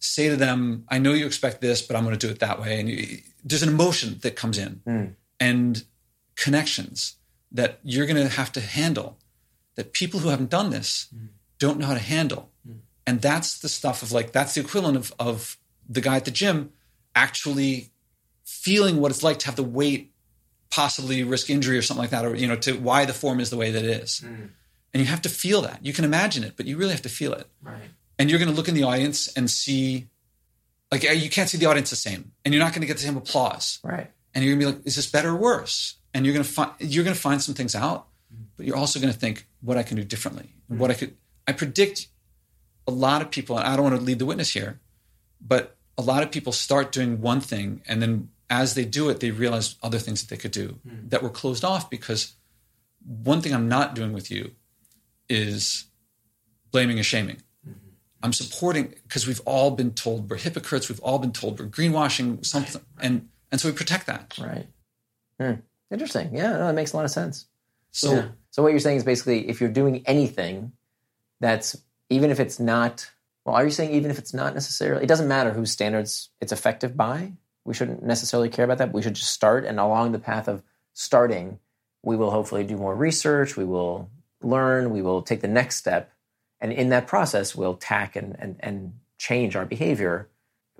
say to them, "I know you expect this, but I'm going to do it that way." And you, there's an emotion that comes in Hmm. and connections that you're going to have to handle that people who haven't done this mm. don't know how to handle. Mm. And that's the stuff of like, that's the equivalent of, of the guy at the gym actually feeling what it's like to have to wait, possibly risk injury or something like that, or, you know, to why the form is the way that it is. Mm. And you have to feel that. You can imagine it, but you really have to feel it. right. And you're going to look in the audience and see, like, uh, you can't see the audience the same. And you're not going to get the same applause Right. and you're gonna be like, is this better or worse? And you're gonna find you're gonna find some things out, mm-hmm. but you're also gonna think what I can do differently. Mm-hmm. What I could I predict a lot of people, and I don't want to lead the witness here, but a lot of people start doing one thing and then as they do it, they realize other things that they could do mm. that were closed off because one thing I'm not doing with you is blaming and shaming. I'm supporting because we've all been told we're hypocrites. We've all been told we're greenwashing something, and and so we protect that. Right. Hmm. Interesting. Yeah, no, that makes a lot of sense. So Yeah. So what you're saying is basically if you're doing anything that's even if it's not well, are you saying even if it's not necessarily it doesn't matter whose standards it's effective by? We shouldn't necessarily care about that. We should just start and along the path of starting, we will hopefully do more research, we will learn, we will take the next step, and in that process we'll tack and and, and change our behavior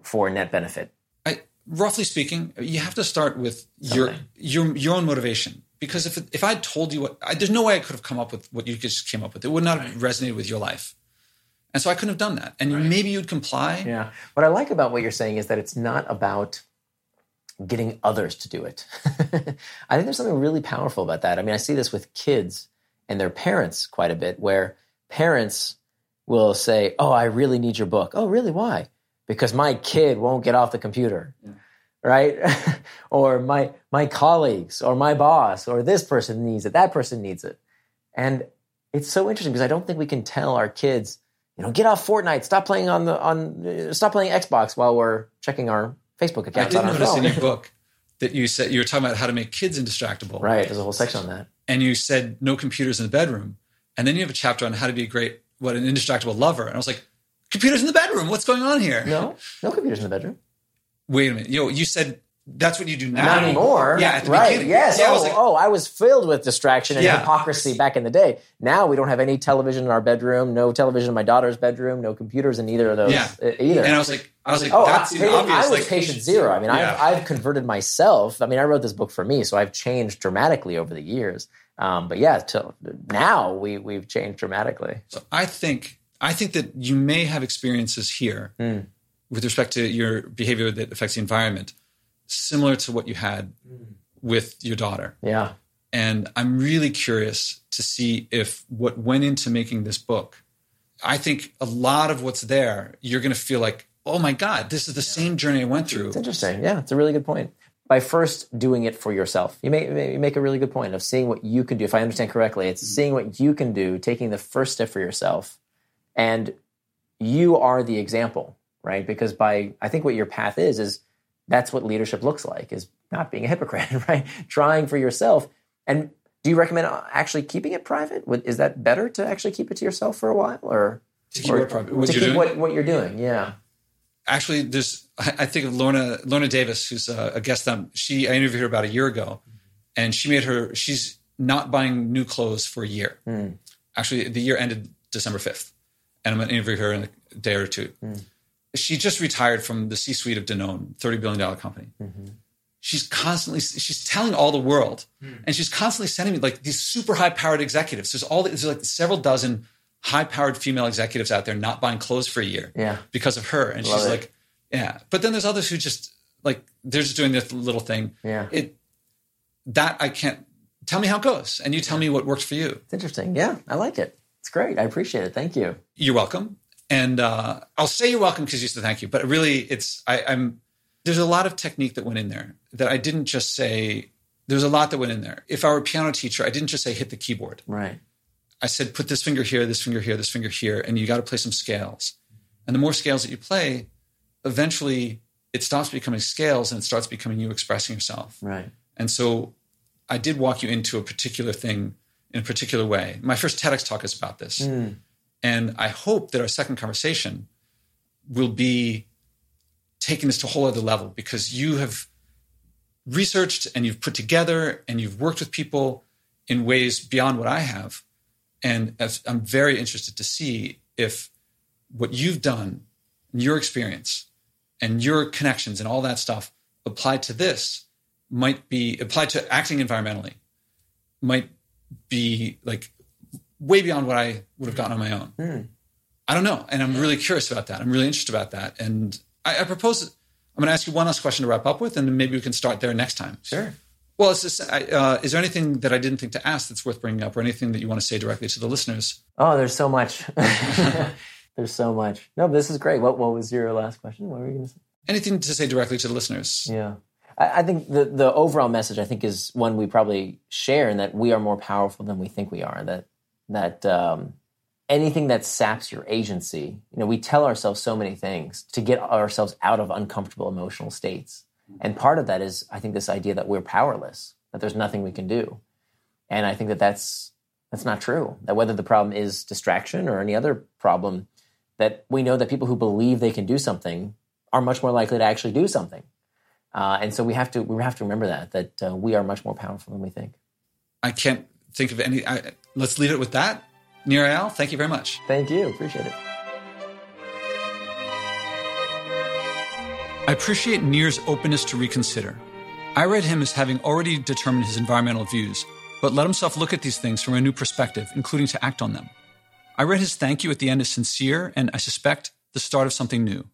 for net benefit. I, roughly speaking, you have to start with your Something. your your own motivation. Because if if I told you what, I, there's no way I could have come up with what you just came up with. It would not have resonated with your life, and so I couldn't have done that. And maybe you'd comply. Yeah. What I like about what you're saying is that it's not about getting others to do it. I think there's something really powerful about that. I mean, I see this with kids and their parents quite a bit, where parents will say, Oh, I really need your book. Oh, really? Why? Because my kid won't get off the computer. Right? or my my colleagues or my boss or this person needs it, that person needs it. And it's so interesting because I don't think we can tell our kids, you know, get off Fortnite, stop playing on the on uh, stop playing Xbox while we're checking our Facebook account. I did notice phone. in your book that you said you were talking about how to make kids indistractable, right, there's a whole section on that. and you said no computers in the bedroom, and then you have a chapter on how to be a great what an indistractable lover, and I was like, computers in the bedroom, what's going on here? No, no computers in the bedroom. Wait a minute, yo, you said that's what you do now. Not anymore. Yeah, at the right. beginning. Yes. Yeah, I oh, was like- oh, I was filled with distraction and Yeah. hypocrisy back in the day. Now we don't have any television in our bedroom. No television in my daughter's bedroom. No computers in either of those Yeah. uh, either. And I was like, I was like, Oh, that's I, obvious. I was like, patient zero. I mean, Yeah. I've, I've converted myself. I mean, I wrote this book for me, so I've changed dramatically over the years. Um, but yeah, till now we we've changed dramatically. So I think I think that you may have experiences here Mm. with respect to your behavior that affects the environment, similar to what you had with your daughter. Yeah, And I'm really curious to see if what went into making this book, I think a lot of what's there, you're going to feel like, oh my God, this is the same journey I went through. it's interesting. Yeah, it's a really good point. By first doing it for yourself, you make you make a really good point of seeing what you can do. If I understand correctly, it's seeing what you can do, taking the first step for yourself, and you are the example, right? Because by I think what your path is is that's what leadership looks like is not being a hypocrite, right? Trying for yourself. And do you recommend uh, actually keeping it private? Is that better to actually keep it to yourself for a while, or To keep or- what to keep what what you're doing? Yeah. Actually there's I think of Lorna Lorna Davis, who's a, a guest on. She I interviewed her about a year ago, and she made her she's not buying new clothes for a year. Hmm. Actually, the year ended December fifth, and I'm going to interview her in a day or two. Hmm. She just retired from the C-suite of Danone, thirty billion dollar company. Mm-hmm. She's constantly she's telling all the world, hmm. and she's constantly sending me like these super high powered executives. There's all there's like several dozen high powered female executives out there not buying clothes for a year Yeah. because of her. And Love she's it. like, yeah. But then there's others who just like they're just doing this little thing. Yeah. It that I can't tell me how it goes, and you tell me what works for you. It's interesting. Yeah, I like it. It's great. I appreciate it. Thank you. You're welcome, and uh, I'll say you're welcome because you said thank you. But really, it's I, I'm there's a lot of technique that went in there that I didn't just say. There's a lot that went in there. If I were a piano teacher, I didn't just say hit the keyboard. Right. I said, put this finger here, this finger here, this finger here, and you got to play some scales. And the more scales that you play, eventually it stops becoming scales and it starts becoming you expressing yourself. Right. And so I did walk you into a particular thing in a particular way. My first TEDx talk is about this. Hmm. And I hope that our second conversation will be taking this to a whole other level because you have researched and you've put together and you've worked with people in ways beyond what I have. And as- I'm very interested to see if what you've done, your experience, and your connections and all that stuff applied to this might be applied to acting environmentally, might be like way beyond what I would have gotten on my own. Hmm. I don't know. And I'm really curious about that. I'm really interested about that. And I, I propose, I'm going to ask you one last question to wrap up with, and then maybe we can start there next time. Sure. Well, it's just, I, uh, is there anything that I didn't think to ask that's worth bringing up or anything that you want to say directly to the listeners? Oh, there's so much. there's so much. No, but this is great. What What was your last question? What were you going to say? Anything to say directly to the listeners? Yeah. I, I think the the overall message I think is one we probably share, in that we are more powerful than we think we are. That that um, anything that saps your agency, you know, we tell ourselves so many things to get ourselves out of uncomfortable emotional states, and part of that is I think this idea that we're powerless. that there's nothing we can do. And I think that that's that's not true. That whether the problem is distraction or any other problem, that we know that people who believe they can do something are much more likely to actually do something. Uh, and so we have to we have to remember that that uh, we are much more powerful than we think. I can't think of any. I, let's leave it with that. Nir Eyal, thank you very much. Thank you. Appreciate it. I appreciate Nir's openness to reconsider. I read him as having already determined his environmental views, but let himself look at these things from a new perspective, including to act on them. I read his thank you at the end as sincere and I suspect the start of something new.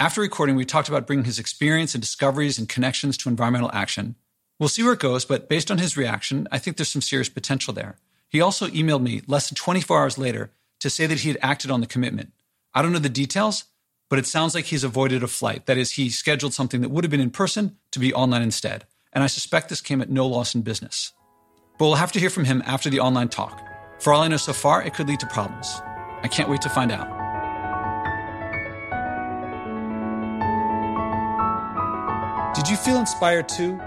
After recording, we talked about bringing his experience and discoveries and connections to environmental action. We'll see where it goes, but based on his reaction, I think there's some serious potential there. He also emailed me less than 24 hours later to say that he had acted on the commitment. I don't know the details, but it sounds like he's avoided a flight. That is, he scheduled something that would have been in person to be online instead. And I suspect this came at no loss in business. But we'll have to hear from him after the online talk. For all I know so far, it could lead to problems. I can't wait to find out. Did you feel inspired too?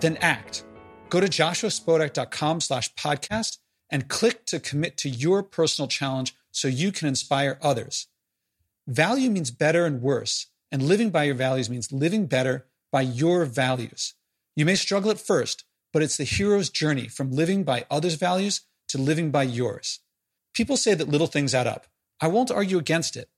Then act. Go to joshuaspodek.com slash podcast and click to commit to your personal challenge so you can inspire others. Value means better and worse, and living by your values means living better by your values. You may struggle at first, but it's the hero's journey from living by others' values to living by yours. People say that little things add up. I won't argue against it,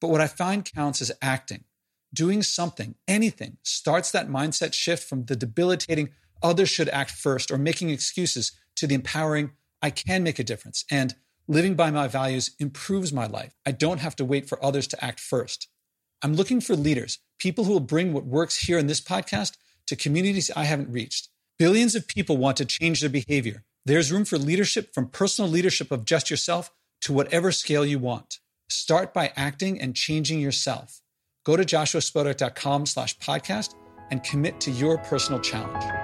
but what I find counts is acting. Doing something, anything, starts that mindset shift from the debilitating others should act first or making excuses to the empowering I can make a difference. And living by my values improves my life. I don't have to wait for others to act first. I'm looking for leaders, people who will bring what works here in this podcast to communities I haven't reached. Billions of people want to change their behavior. There's room for leadership from personal leadership of just yourself to whatever scale you want. Start by acting and changing yourself. Go to joshuaspodek.com slash podcast and commit to your personal challenge.